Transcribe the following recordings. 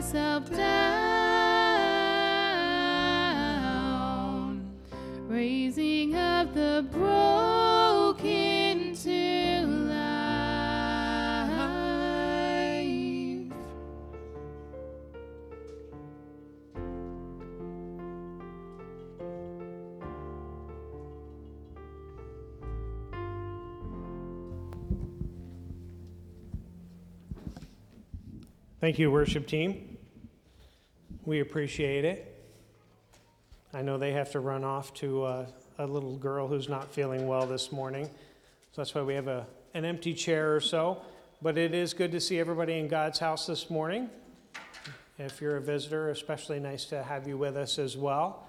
yourself down, raising up the broken to life. Thank you, worship team. We appreciate it. I know they have to run off to uh, a little girl who's not feeling well this morning. So that's why we have a, an empty chair or so. But it is good to see everybody in God's house this morning. If you're a visitor, especially nice to have you with us as well.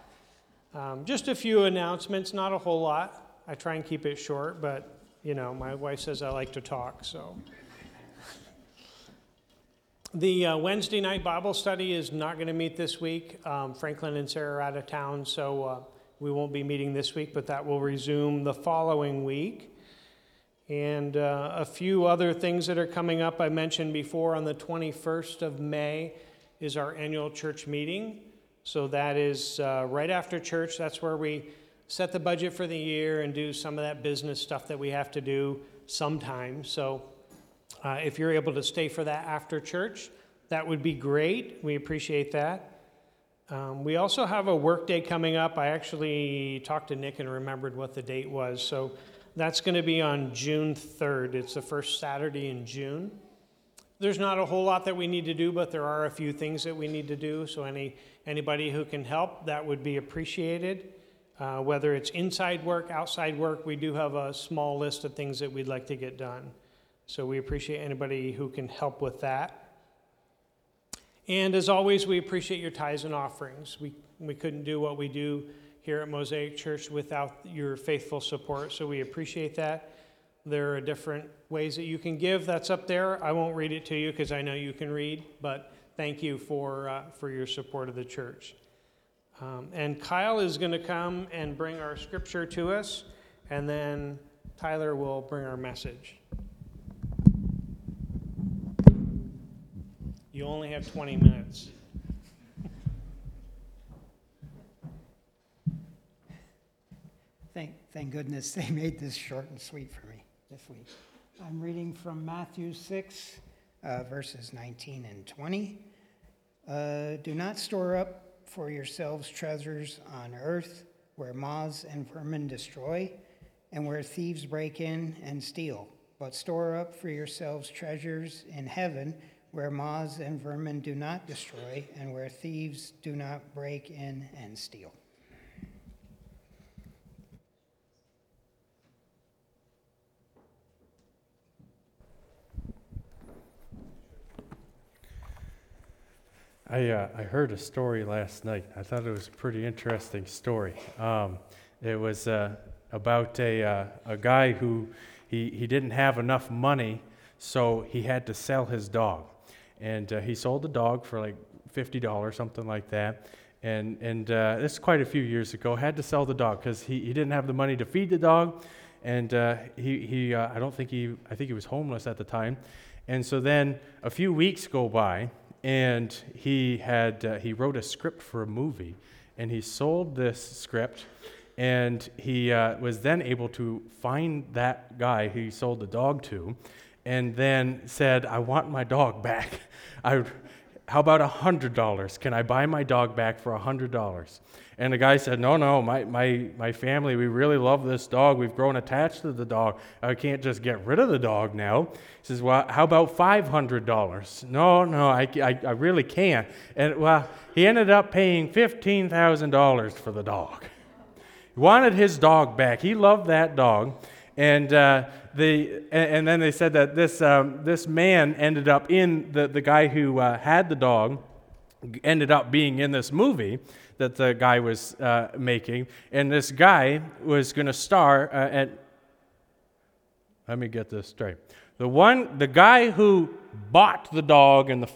Um, just a few announcements, not a whole lot. I try and keep it short, but you know, my wife says I like to talk, so. The uh, Wednesday night Bible study is not going to meet this week. Um, Franklin and Sarah are out of town, so uh, we won't be meeting this week, but that will resume the following week. And uh, a few other things that are coming up. I mentioned before on the 21st of May is our annual church meeting. So that is uh, right after church. That's where we set the budget for the year and do some of that business stuff that we have to do sometimes. So uh, if you're able to stay for that after church, that would be great. We appreciate that. Um, we also have a work day coming up. I actually talked to Nick and remembered what the date was. So that's going to be on June 3rd. It's the first Saturday in June. There's not a whole lot that we need to do, but there are a few things that we need to do. So any anybody who can help, that would be appreciated. Uh, whether it's inside work, outside work, we do have a small list of things that we'd like to get done. So we appreciate anybody who can help with that. And as always, we appreciate your tithes and offerings. We, we couldn't do what we do here at Mosaic Church without your faithful support, so we appreciate that. There are different ways that you can give. That's up there. I won't read it to you because I know you can read, but thank you for, uh, for your support of the church. Um, and Kyle is going to come and bring our scripture to us, and then Tyler will bring our message. You only have 20 minutes. Thank, thank goodness they made this short and sweet for me this week. I'm reading from Matthew 6, uh, verses 19 and 20. Uh, Do not store up for yourselves treasures on earth where moths and vermin destroy and where thieves break in and steal, but store up for yourselves treasures in heaven where moths and vermin do not destroy and where thieves do not break in and steal. I, uh, I heard a story last night. I thought it was a pretty interesting story. Um, it was uh, about a, uh, a guy who he, he didn't have enough money, so he had to sell his dog. And uh, he sold the dog for like $50, something like that. And, and uh, this is quite a few years ago. Had to sell the dog because he, he didn't have the money to feed the dog. And uh, he, he I don't think he, I think he was homeless at the time. And so then a few weeks go by, and he had uh, he wrote a script for a movie and he sold this script and he uh, was then able to find that guy who he sold the dog to and then said i want my dog back. I, how about a hundred dollars? Can i buy my dog back for a hundred dollars? And the guy said no no my, my, my family we really love this dog. We've grown attached to the dog. I can't just get rid of the dog now. He says well how about $500 no no i, I, I really can't. And well he ended up paying $15000 for the dog. He wanted his dog back. He loved that dog and uh, the and, then they said that this um, this man ended up in the, the guy who uh, had the dog ended up being in this movie that the guy was uh, making. And this guy was going to star uh, at let me get this straight. The one the guy who bought the dog and the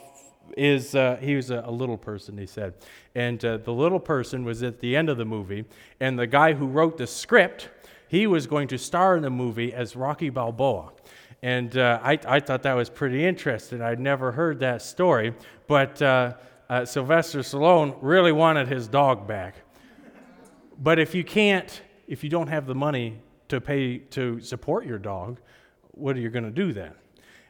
is uh, he was a, a, little person he said. And uh, the little person was at the end of the movie and the guy who wrote the script he was going to star in the movie as rocky balboa And uh, I, I thought that was pretty interesting. I'd never heard that story, but uh, uh, Sylvester Stallone really wanted his dog back. But if you can't, if you don't have the money to pay to support your dog, what are you going to do then?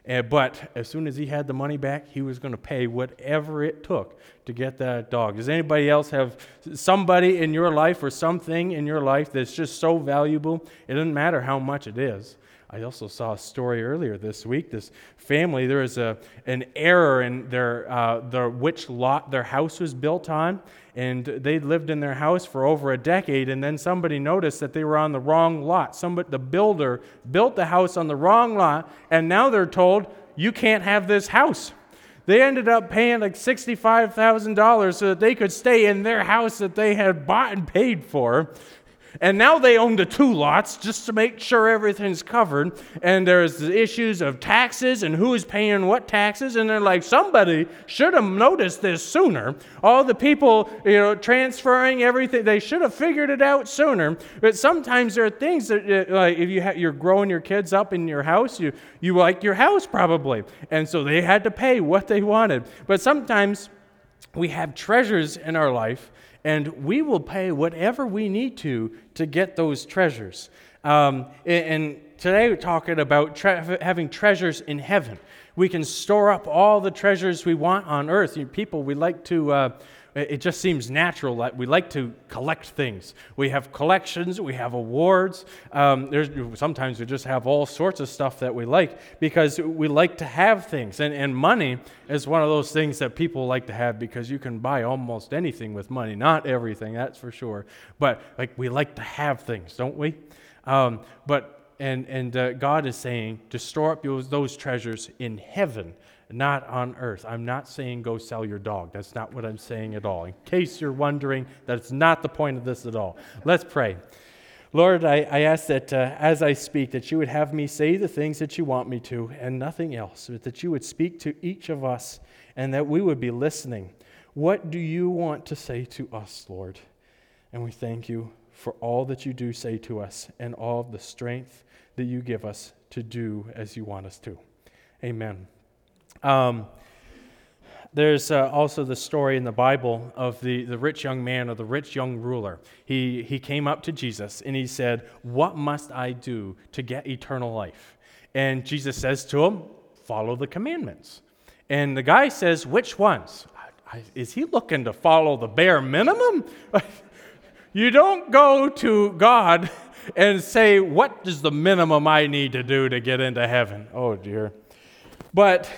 And, but as soon as he had the money back, he was going to pay whatever it took to get that dog. Does anybody else have somebody in your life or something in your life that's just so valuable? It doesn't matter how much it is. I also saw a story earlier this week. This family, there was a, an error in their, uh, their which lot their house was built on, and they lived in their house for over a decade. And then somebody noticed that they were on the wrong lot. Somebody, the builder built the house on the wrong lot, and now they're told you can't have this house. They ended up paying like $65,000 so that they could stay in their house that they had bought and paid for. And now they own the two lots just to make sure everything's covered. And there's the issues of taxes and who is paying what taxes. And they're like, somebody should have noticed this sooner. All the people, you know, transferring everything, they should have figured it out sooner. But sometimes there are things that, uh, like, if you ha- you're growing your kids up in your house, you, you like your house probably. And so they had to pay what they wanted. But sometimes we have treasures in our life and we will pay whatever we need to to get those treasures. Um, and today we're talking about tre- having treasures in heaven. We can store up all the treasures we want on earth. You people, we like to. Uh, it just seems natural that we like to collect things. We have collections, we have awards. Um, sometimes we just have all sorts of stuff that we like because we like to have things. And, and money is one of those things that people like to have because you can buy almost anything with money. Not everything, that's for sure. But like we like to have things, don't we? Um, but and and uh, God is saying to store up those treasures in heaven not on earth. I'm not saying go sell your dog. That's not what I'm saying at all. In case you're wondering, that's not the point of this at all. Let's pray. Lord, I, I ask that uh, as I speak, that you would have me say the things that you want me to and nothing else, but that you would speak to each of us and that we would be listening. What do you want to say to us, Lord? And we thank you for all that you do say to us and all of the strength that you give us to do as you want us to. Amen. Um, there's uh, also the story in the Bible of the, the rich young man or the rich young ruler. He, he came up to Jesus and he said, What must I do to get eternal life? And Jesus says to him, Follow the commandments. And the guy says, Which ones? Is he looking to follow the bare minimum? you don't go to God and say, What is the minimum I need to do to get into heaven? Oh, dear. But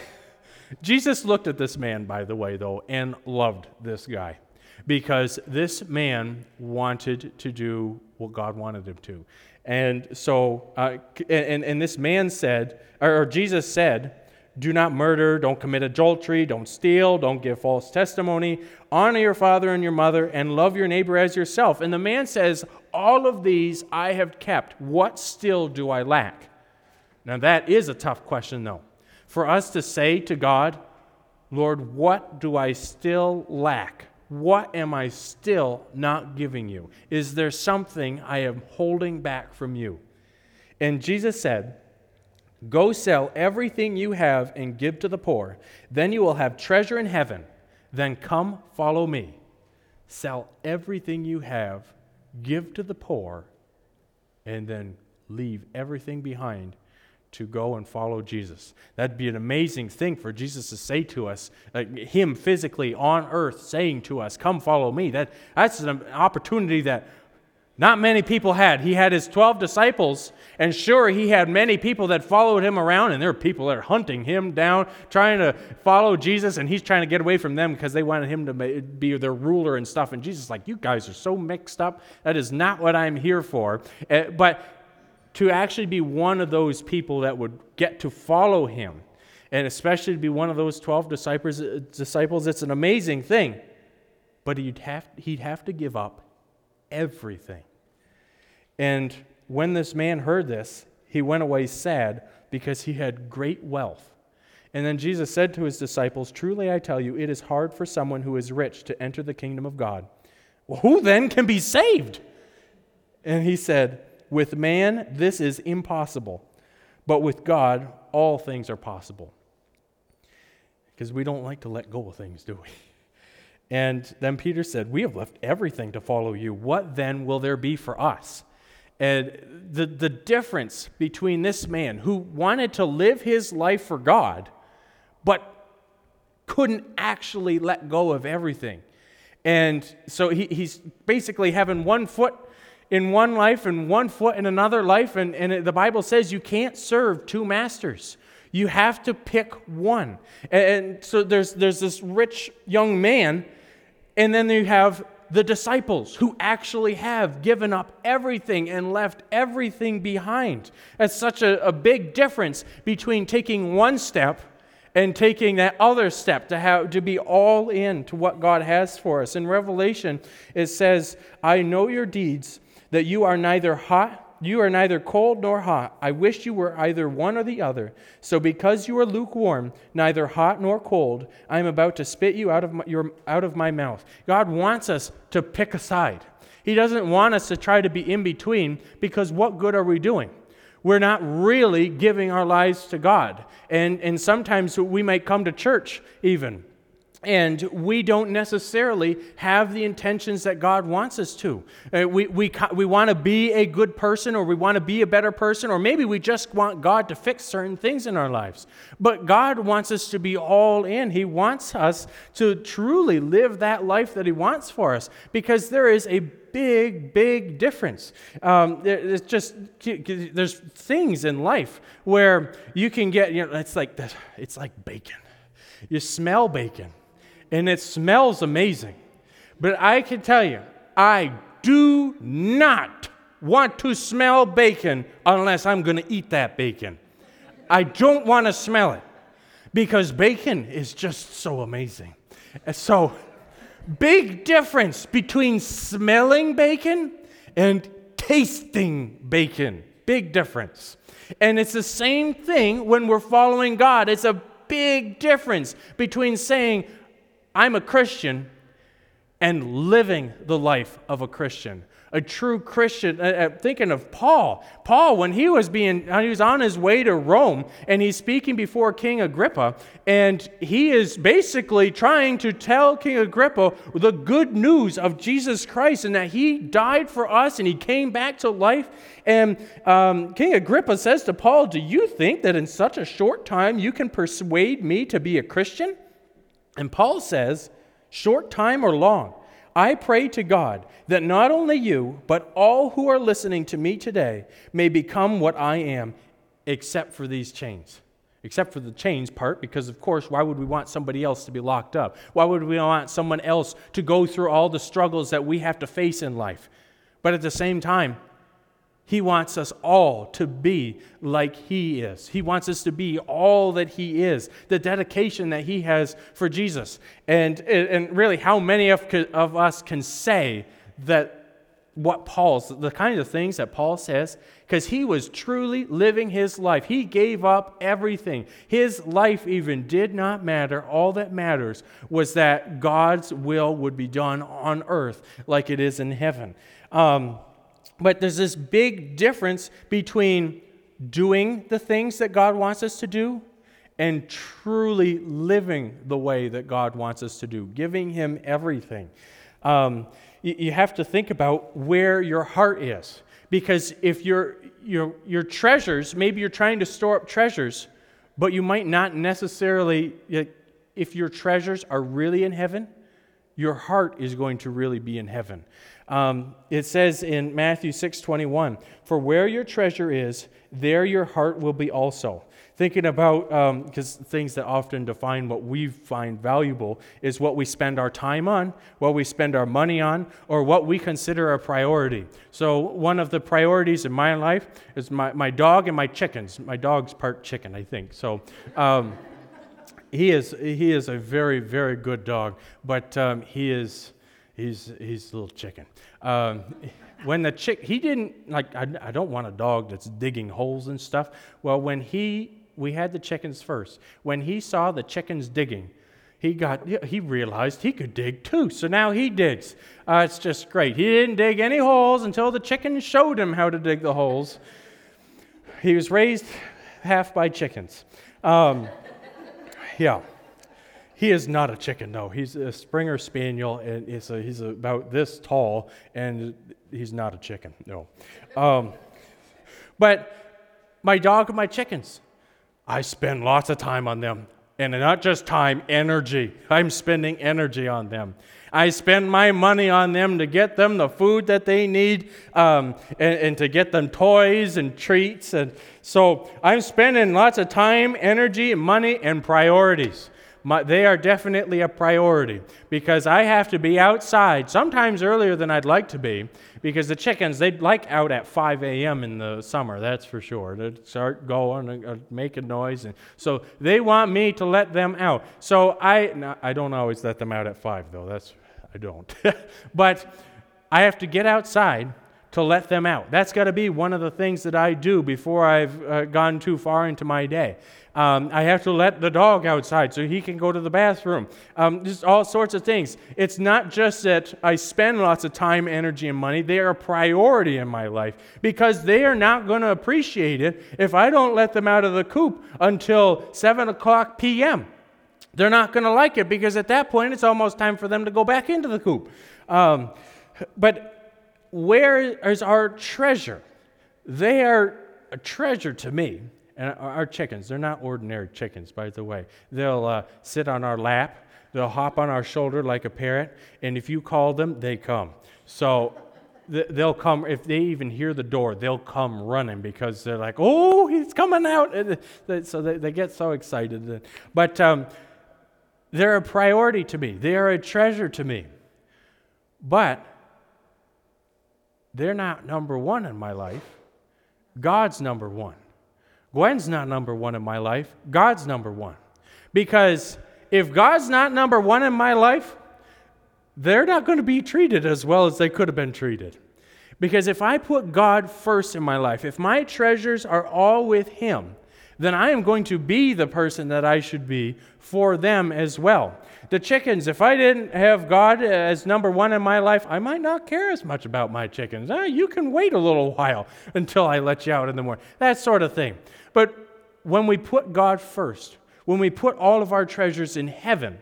Jesus looked at this man, by the way, though, and loved this guy because this man wanted to do what God wanted him to. And so, uh, and, and this man said, or Jesus said, do not murder, don't commit adultery, don't steal, don't give false testimony, honor your father and your mother, and love your neighbor as yourself. And the man says, All of these I have kept. What still do I lack? Now, that is a tough question, though for us to say to God, Lord, what do I still lack? What am I still not giving you? Is there something I am holding back from you? And Jesus said, Go sell everything you have and give to the poor. Then you will have treasure in heaven. Then come follow me. Sell everything you have, give to the poor, and then leave everything behind to go and follow Jesus. That'd be an amazing thing for Jesus to say to us, like Him physically on earth saying to us, Come follow me. That, that's an opportunity that not many people had. He had his 12 disciples, and sure, he had many people that followed him around, and there were people that are hunting him down, trying to follow Jesus, and he's trying to get away from them because they wanted him to be their ruler and stuff. And Jesus like, You guys are so mixed up. That is not what I'm here for. Uh, but to actually be one of those people that would get to follow him, and especially to be one of those 12 disciples, uh, disciples it's an amazing thing. But he'd have, he'd have to give up everything. And when this man heard this, he went away sad because he had great wealth. And then Jesus said to his disciples, Truly I tell you, it is hard for someone who is rich to enter the kingdom of God. Well, who then can be saved? And he said, with man, this is impossible, but with God, all things are possible. Because we don't like to let go of things, do we? And then Peter said, We have left everything to follow you. What then will there be for us? And the, the difference between this man who wanted to live his life for God, but couldn't actually let go of everything. And so he, he's basically having one foot in one life and one foot in another life. And, and the Bible says you can't serve two masters. You have to pick one. And, and so there's, there's this rich young man, and then you have the disciples who actually have given up everything and left everything behind. That's such a, a big difference between taking one step and taking that other step to have to be all in to what God has for us. In Revelation, it says, I know your deeds, that you are neither hot you are neither cold nor hot. I wish you were either one or the other. So because you are lukewarm, neither hot nor cold, I am about to spit you out of my, your, out of my mouth. God wants us to pick a side. He doesn't want us to try to be in between because what good are we doing? We're not really giving our lives to God. And, and sometimes we might come to church even and we don't necessarily have the intentions that God wants us to. Uh, we, we, we want to be a good person, or we want to be a better person, or maybe we just want God to fix certain things in our lives. But God wants us to be all in. He wants us to truly live that life that He wants for us because there is a big, big difference. Um, it's just there's things in life where you can get you know it's like it's like bacon. You smell bacon and it smells amazing. But I can tell you, I do not want to smell bacon unless I'm going to eat that bacon. I don't want to smell it because bacon is just so amazing. So, big difference between smelling bacon and tasting bacon. Big difference. And it's the same thing when we're following God. It's a big difference between saying, I'm a Christian and living the life of a Christian. A true Christian, uh, uh, thinking of Paul. Paul, when he was being, he was on his way to Rome, and he's speaking before King Agrippa, and he is basically trying to tell King Agrippa the good news of Jesus Christ and that he died for us and he came back to life. And um, King Agrippa says to Paul, "Do you think that in such a short time you can persuade me to be a Christian?" And Paul says, short time or long, I pray to God that not only you, but all who are listening to me today may become what I am, except for these chains. Except for the chains part, because of course, why would we want somebody else to be locked up? Why would we want someone else to go through all the struggles that we have to face in life? But at the same time, he wants us all to be like He is. He wants us to be all that He is, the dedication that He has for Jesus. And, and really, how many of, of us can say that what Paul's, the kind of things that Paul says, because he was truly living his life. He gave up everything. His life even did not matter. All that matters was that God's will would be done on earth like it is in heaven. Um, but there's this big difference between doing the things that God wants us to do and truly living the way that God wants us to do, giving Him everything. Um, you, you, have to think about where your heart is. Because if your, your, your treasures, maybe you're trying to store up treasures, but you might not necessarily, if your treasures are really in heaven, your heart is going to really be in heaven. Um, it says in Matthew 6:21, "For where your treasure is, there your heart will be also." Thinking about because um, things that often define what we find valuable is what we spend our time on, what we spend our money on, or what we consider a priority. So one of the priorities in my life is my, my dog and my chickens. My dog's part chicken, I think. So. Um, he is, he is a very, very good dog, but um, he is he's he's a little chicken. Um, when the chick, he didn't like. I, I don't want a dog that's digging holes and stuff. Well, when he, we had the chickens first. When he saw the chickens digging, he got he realized he could dig too. So now he digs. Uh, it's just great. He didn't dig any holes until the chickens showed him how to dig the holes. He was raised half by chickens. Um, yeah. He is not a chicken, no. He's a Springer Spaniel, and he's, a, he's about this tall, and he's not a chicken, no. Um, but my dog and my chickens, I spend lots of time on them. And not just time, energy. I'm spending energy on them. I spend my money on them to get them the food that they need um, and, and to get them toys and treats. And so I'm spending lots of time, energy, money, and priorities. My, they are definitely a priority because I have to be outside, sometimes earlier than I'd like to be, because the chickens, they'd like out at 5 a.m. in the summer, that's for sure. They start going and uh, making noise. And so they want me to let them out. So I, no, I don't always let them out at 5, though. That's, I don't. but I have to get outside to let them out. That's got to be one of the things that I do before I've uh, gone too far into my day. Um, I have to let the dog outside so he can go to the bathroom. Um, just all sorts of things. It's not just that I spend lots of time, energy, and money, they are a priority in my life because they are not going to appreciate it if I don't let them out of the coop until 7 o'clock p.m. They're not going to like it because at that point it's almost time for them to go back into the coop. Um, but where is our treasure? They are a treasure to me. And our chickens, they're not ordinary chickens, by the way. They'll uh, sit on our lap, they'll hop on our shoulder like a parrot, and if you call them, they come. So they'll come, if they even hear the door, they'll come running because they're like, oh, he's coming out. So they, get so excited. But um, they're a priority to me, they are a treasure to me. But they're not number one in my life. God's number one. Gwen's not number one in my life. God's number one. Because if God's not number one in my life, they're not going to be treated as well as they could have been treated. Because if I put God first in my life, if my treasures are all with Him, then I am going to be the person that I should be for them as well. The chickens, if I didn't have God as number one in my life, I might not care as much about my chickens. Ah, you can wait a little while until I let you out in the morning. That sort of thing. But when we put God first, when we put all of our treasures in heaven,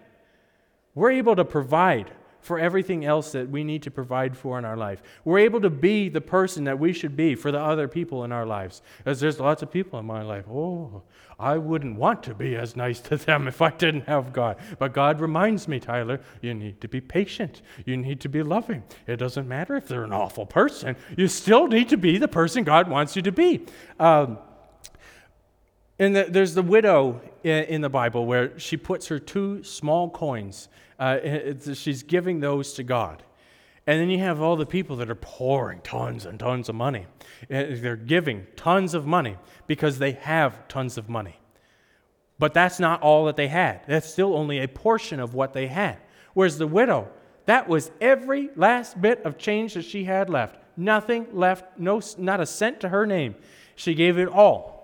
we're able to provide for everything else that we need to provide for in our life. We're able to be the person that we should be for the other people in our lives. As there's lots of people in my life, oh, I wouldn't want to be as nice to them if I didn't have God. But God reminds me, Tyler, you need to be patient. You need to be loving. It doesn't matter if they're an awful person, you still need to be the person God wants you to be. Um, and the, there's the widow in, in, the Bible where she puts her two small coins, uh, she's giving those to God. And then you have all the people that are pouring tons and tons of money. They're giving tons of money because they have tons of money. But that's not all that they had. That's still only a portion of what they had. Whereas the widow, that was every last bit of change that she had left. Nothing left, no, not a cent to her name. She gave it all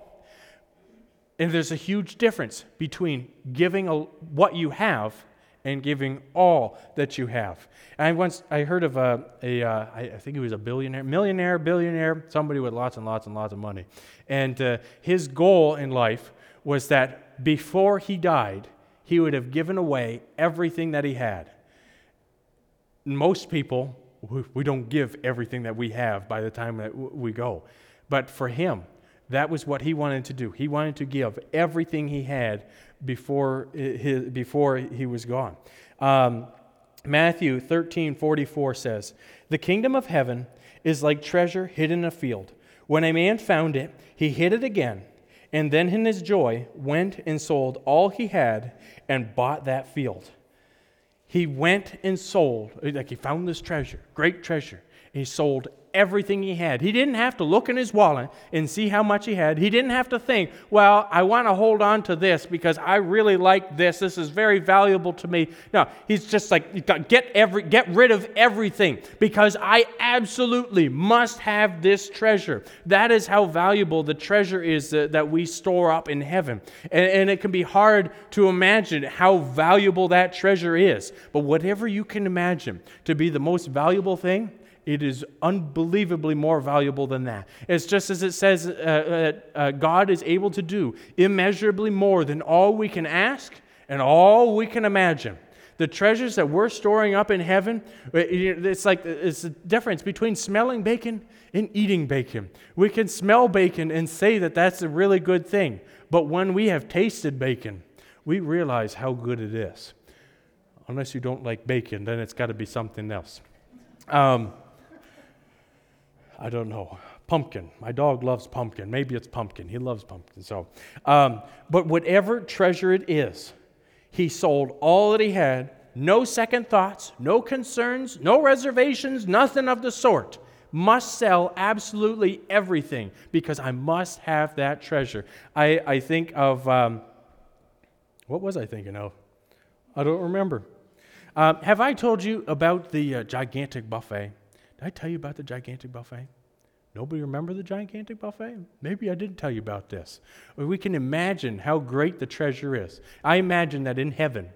and there's a huge difference between giving a, what you have and giving all that you have. And I once I heard of a, a uh, I, think he was a billionaire, millionaire, billionaire, somebody with lots and lots and lots of money. And uh, his goal in life was that before he died, he would have given away everything that he had. Most people, we don't give everything that we have by the time that we go. But for him, that was what he wanted to do. He wanted to give everything he had before, his, before he was gone. Um, Matthew 13 44 says, The kingdom of heaven is like treasure hidden in a field. When a man found it, he hid it again, and then in his joy went and sold all he had and bought that field. He went and sold, like he found this treasure, great treasure. And he sold everything he had. He didn't have to look in his wallet and see how much he had. He didn't have to think, well, I want to hold on to this because I really like this. This is very valuable to me. No, he's just like, get, every, get rid of everything because I absolutely must have this treasure. That is how valuable the treasure is that, that we store up in heaven. And, and it can be hard to imagine how valuable that treasure is. But whatever you can imagine to be the most valuable thing, it is unbelievably more valuable than that. It's just as it says uh, uh, uh, God is able to do immeasurably more than all we can ask and all we can imagine. The treasures that we're storing up in heaven, uh, it's like it's the difference between smelling bacon and eating bacon. We can smell bacon and say that that's a really good thing, but when we have tasted bacon, we realize how good it is. Unless you don't like bacon, then it's got to be something else. Um, I don't know. Pumpkin. My dog loves pumpkin. Maybe it's pumpkin. He loves pumpkin. So, um, but whatever treasure it is, he sold all that he had. No second thoughts, no concerns, no reservations, nothing of the sort. Must sell absolutely everything because I must have that treasure. I, I think of, um, what was I thinking of? I don't remember. Um, have I told you about the uh, gigantic buffet? Did I tell you about the gigantic buffet? Nobody remember the gigantic buffet? Maybe I didn't tell you about this. We can imagine how great the treasure is. I imagine that in heaven,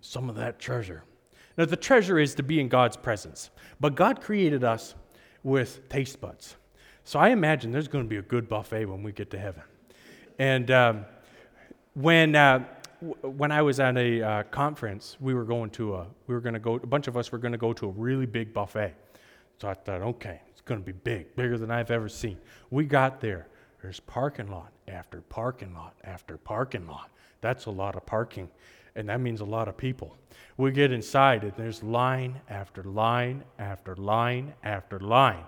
some of that treasure. Now, the treasure is to be in God's presence, but God created us with taste buds. So I imagine there's going to be a good buffet when we get to heaven. And um, when uh, when I was at a uh, conference, we were going to a, we were going to go, a bunch of us were going to go to a really big buffet. So I thought, okay, it's going to be big, bigger than I've ever seen. We got there. There's parking lot after parking lot after parking lot. That's a lot of parking, and that means a lot of people. We get inside, and there's line after line after line after line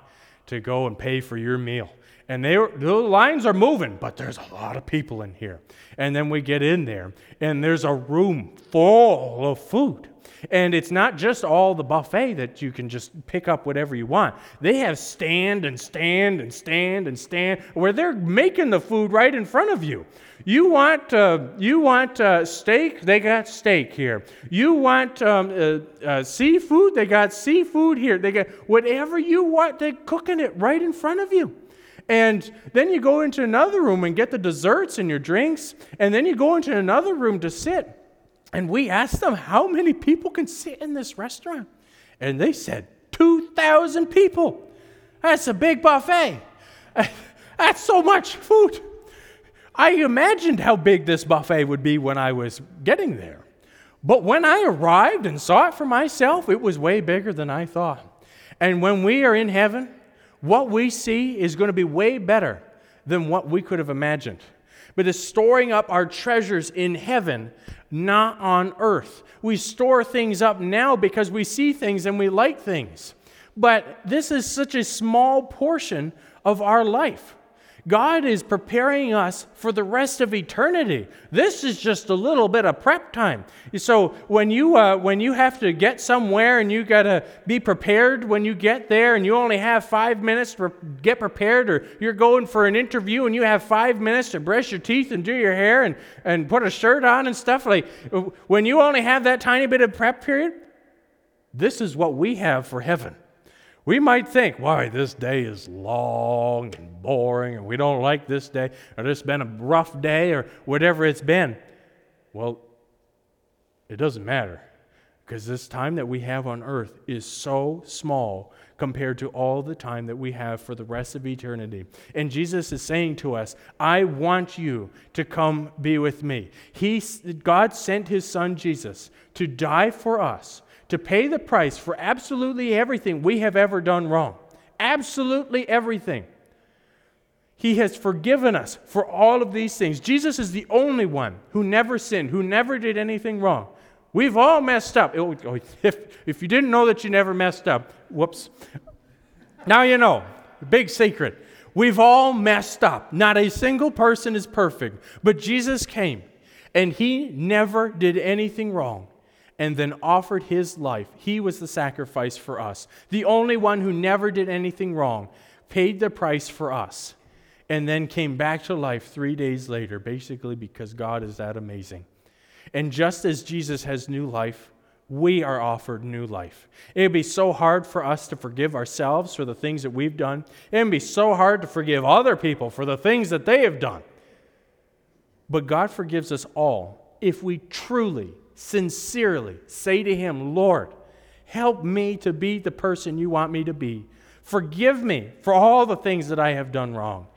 to go and pay for your meal. And they the lines are moving, but there's a lot of people in here. And then we get in there, and there's a room full of food. And it's not just all the buffet that you can just pick up whatever you want. They have stand and stand and stand and stand where they're making the food right in front of you. You want, uh, you want uh, steak? They got steak here. You want um, uh, uh seafood? They got seafood here. They got whatever you want. They're cooking it right in front of you. And then you go into another room and get the desserts and your drinks. And then you go into another room to sit. And we asked them how many people can sit in this restaurant. And they said 2,000 people. That's a big buffet. That's so much food. I imagined how big this buffet would be when I was getting there. But when I arrived and saw it for myself, it was way bigger than I thought. And when we are in heaven, what we see is going to be way better than what we could have imagined. But it's storing up our treasures in heaven, not on earth. We store things up now because we see things and we like things. But this is such a small portion of our life. God is preparing us for the rest of eternity. This is just a little bit of prep time. So when you uh, when you have to get somewhere and you got to be prepared when you get there, and you only have five minutes to get prepared, or you're going for an interview and you have five minutes to brush your teeth and do your hair and and put a shirt on and stuff like when you only have that tiny bit of prep period. This is what we have for heaven. We might think, why, this day is long and boring, and we don't like this day, or this has been a rough day, or whatever it's been. Well, it doesn't matter, because this time that we have on earth is so small compared to all the time that we have for the rest of eternity. And Jesus is saying to us, I want you to come be with me. He, God sent his son Jesus to die for us to pay the price for absolutely everything we have ever done wrong. Absolutely everything. He has forgiven us for all of these things. Jesus is the only one who never sinned, who never did anything wrong. We've all messed up. Oh, oh if, if you didn't know that you never messed up, whoops. Now you know. Big secret. We've all messed up. Not a single person is perfect. But Jesus came and he never did anything wrong and then offered his life. He was the sacrifice for us. The only one who never did anything wrong paid the price for us and then came back to life three days later, basically because God is that amazing. And just as Jesus has new life, we are offered new life. It would be so hard for us to forgive ourselves for the things that we've done. It would be so hard to forgive other people for the things that they have done. But God forgives us all if we truly sincerely say to Him, Lord, Help me to be the person you want me to be. Forgive me for all the things that I have done wrong.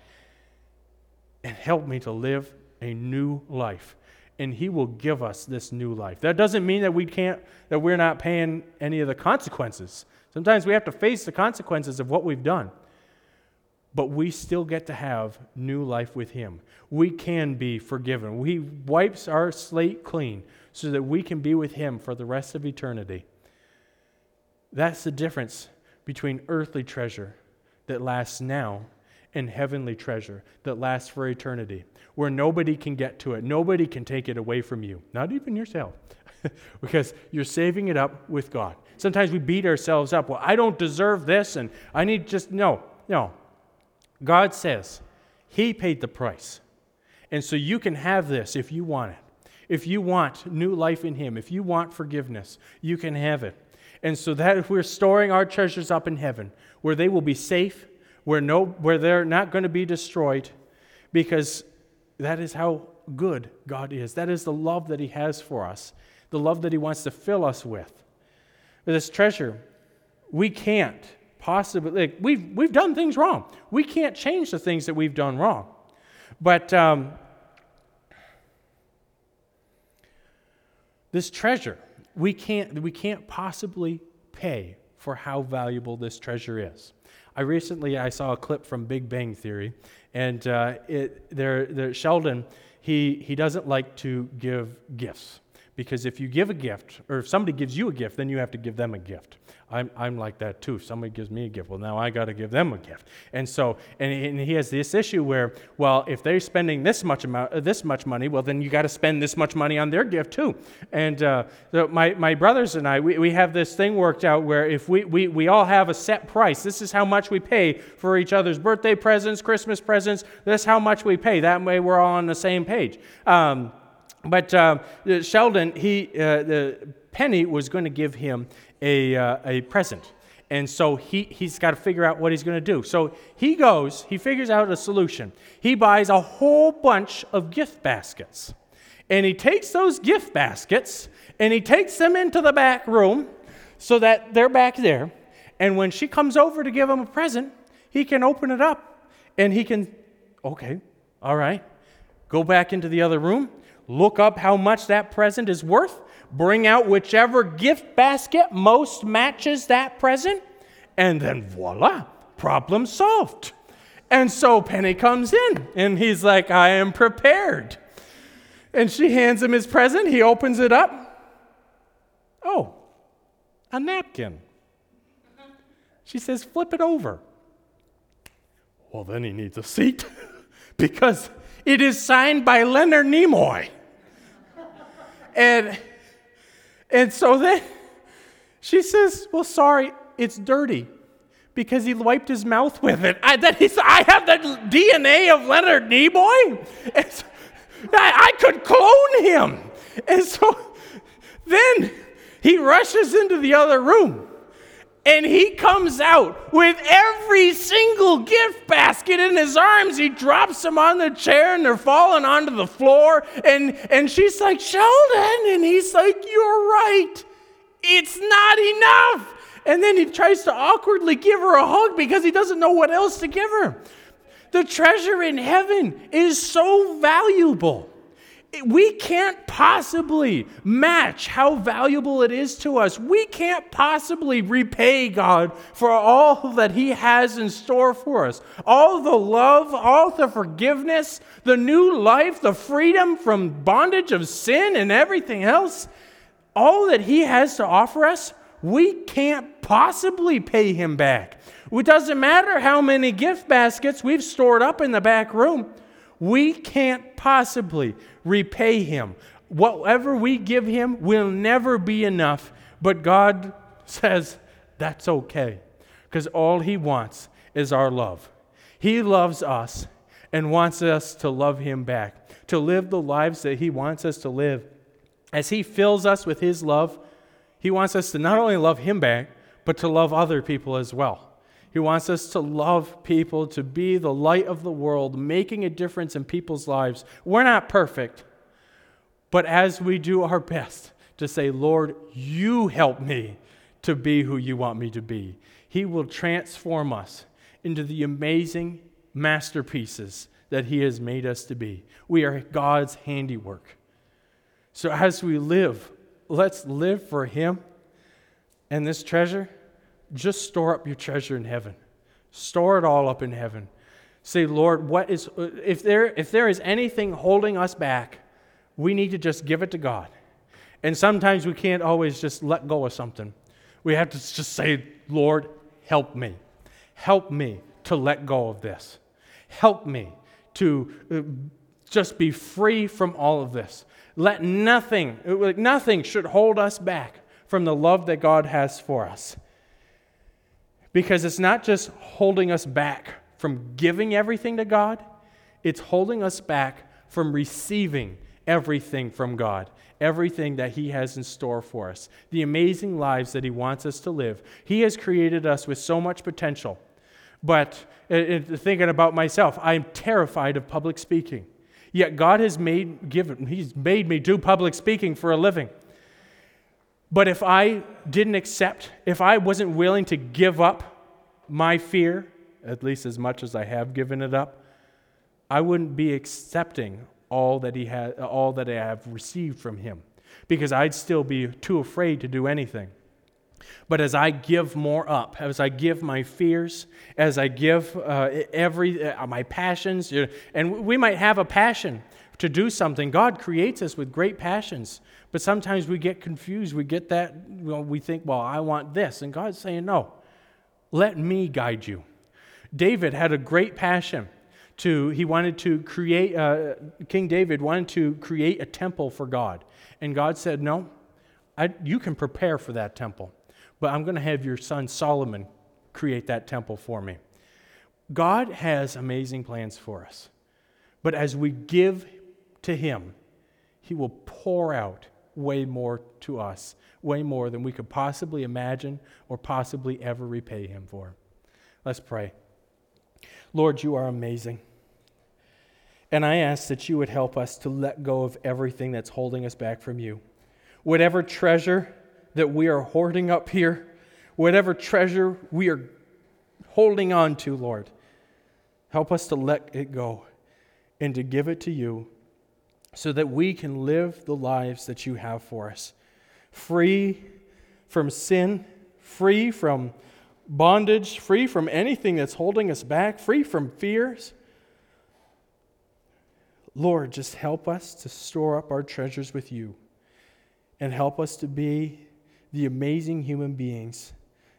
And help me to live a new life. And he will give us this new life. That doesn't mean that we can't that we're not paying any of the consequences. Sometimes we have to face the consequences of what we've done. But we still get to have new life with him. We can be forgiven. He wipes our slate clean so that we can be with him for the rest of eternity. That's the difference between earthly treasure that lasts now and heavenly treasure that lasts for eternity, where nobody can get to it. Nobody can take it away from you, not even yourself, because you're saving it up with God. Sometimes we beat ourselves up. Well, I don't deserve this, and I need just, no, no. God says He paid the price. And so you can have this if you want it. If you want new life in Him, if you want forgiveness, you can have it. And so that if we're storing our treasures up in heaven, where they will be safe, where, no, where they're not going to be destroyed, because that is how good God is. That is the love that He has for us, the love that He wants to fill us with. This treasure, we can't possibly, like, we've, we've done things wrong. We can't change the things that we've done wrong. But um, this treasure, we can't, we can't possibly pay for how valuable this treasure is. I recently I saw a clip from Big Bang Theory, and uh, it, there, there, Sheldon he, he doesn't like to give gifts because if you give a gift, or if somebody gives you a gift, then you have to give them a gift. I'm, I'm like that too. If somebody gives me a gift, well, now I got to give them a gift. And so, and, he has this issue where, well, if they're spending this much amount, uh, this much money, well, then you got to spend this much money on their gift too. And uh, so my, my brothers and I, we, we have this thing worked out where if we, we, we all have a set price, this is how much we pay for each other's birthday presents, Christmas presents, this is how much we pay. That way we're all on the same page. Um, but uh, Sheldon, he, uh, the Penny was going to give him a, uh, a present. And so he, he's got to figure out what he's going to do. So he goes, he figures out a solution. He buys a whole bunch of gift baskets. And he takes those gift baskets and he takes them into the back room so that they're back there. And when she comes over to give him a present, he can open it up and he can, okay, all right, go back into the other room, look up how much that present is worth, bring out whichever gift basket most matches that present, and then voila, problem solved. And so Penny comes in, and he's like, I am prepared. And she hands him his present. He opens it up. Oh, a napkin. She says, flip it over. Well, then he needs a seat because it is signed by Leonard Nimoy. And and so then she says, Well, sorry, it's dirty because he wiped his mouth with it. I, that he's, I have the DNA of Leonard Nimoy. So, I, I could clone him. And so then he rushes into the other room and he comes out with every single gift basket in his arms. He drops them on the chair and they're falling onto the floor. And, and she's like, Sheldon. And he's like, You're right. It's not enough. And then he tries to awkwardly give her a hug because he doesn't know what else to give her. The treasure in heaven is so valuable we can't possibly match how valuable it is to us. We can't possibly repay God for all that He has in store for us. All the love, all the forgiveness, the new life, the freedom from bondage of sin and everything else, all that He has to offer us, we can't possibly pay Him back. It doesn't matter how many gift baskets we've stored up in the back room. We can't possibly repay him. Whatever we give him will never be enough, but God says that's okay because all he wants is our love. He loves us and wants us to love him back, to live the lives that he wants us to live. As he fills us with his love, he wants us to not only love him back, but to love other people as well. He wants us to love people, to be the light of the world, making a difference in people's lives. We're not perfect, but as we do our best to say, Lord, you help me to be who you want me to be. He will transform us into the amazing masterpieces that He has made us to be. We are God's handiwork. So as we live, let's live for Him and this treasure. Just store up your treasure in heaven. Store it all up in heaven. Say, Lord, what is if there if there is anything holding us back, we need to just give it to God. And sometimes we can't always just let go of something. We have to just say, Lord, help me. Help me to let go of this. Help me to uh, just be free from all of this. Let nothing, nothing should hold us back from the love that God has for us. Because it's not just holding us back from giving everything to God, it's holding us back from receiving everything from God, everything that He has in store for us, the amazing lives that He wants us to live. He has created us with so much potential. But uh, uh, thinking about myself, I'm terrified of public speaking. Yet God has made, given, He's made me do public speaking for a living. But if I didn't accept, if I wasn't willing to give up my fear, at least as much as I have given it up, I wouldn't be accepting all that he had, all that I have received from him, because I'd still be too afraid to do anything. But as I give more up, as I give my fears, as I give uh, every uh, my passions, and we might have a passion to do something. God creates us with great passions, but sometimes we get confused. We get that we think, well, I want this, and God's saying, no, let me guide you. David had a great passion to he wanted to create uh, king david wanted to create a temple for god and god said no I, you can prepare for that temple but i'm going to have your son solomon create that temple for me god has amazing plans for us but as we give to him. He will pour out way more to us way more than we could possibly imagine or possibly ever repay him for. Let's pray. Lord you are amazing. And I ask that you would help us to let go of everything that's holding us back from you. Whatever treasure that we are hoarding up here, whatever treasure we are holding on to, Lord, help us to let it go and to give it to you so that we can live the lives that you have for us. Free from sin, free from bondage, free from anything that's holding us back, free from fears Lord, just help us to store up our treasures with you and help us to be the amazing human beings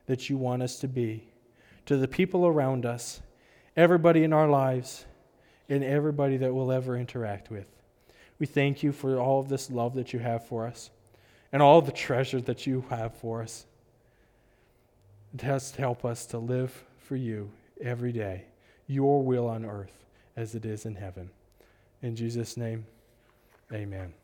that you want us to be to the people around us, everybody in our lives, and everybody that we'll ever interact with. We thank you for all of this love that you have for us and all the treasure that you have for us. Just help us to live for you every day, your will on earth as it is in heaven. In Jesus' name, amen.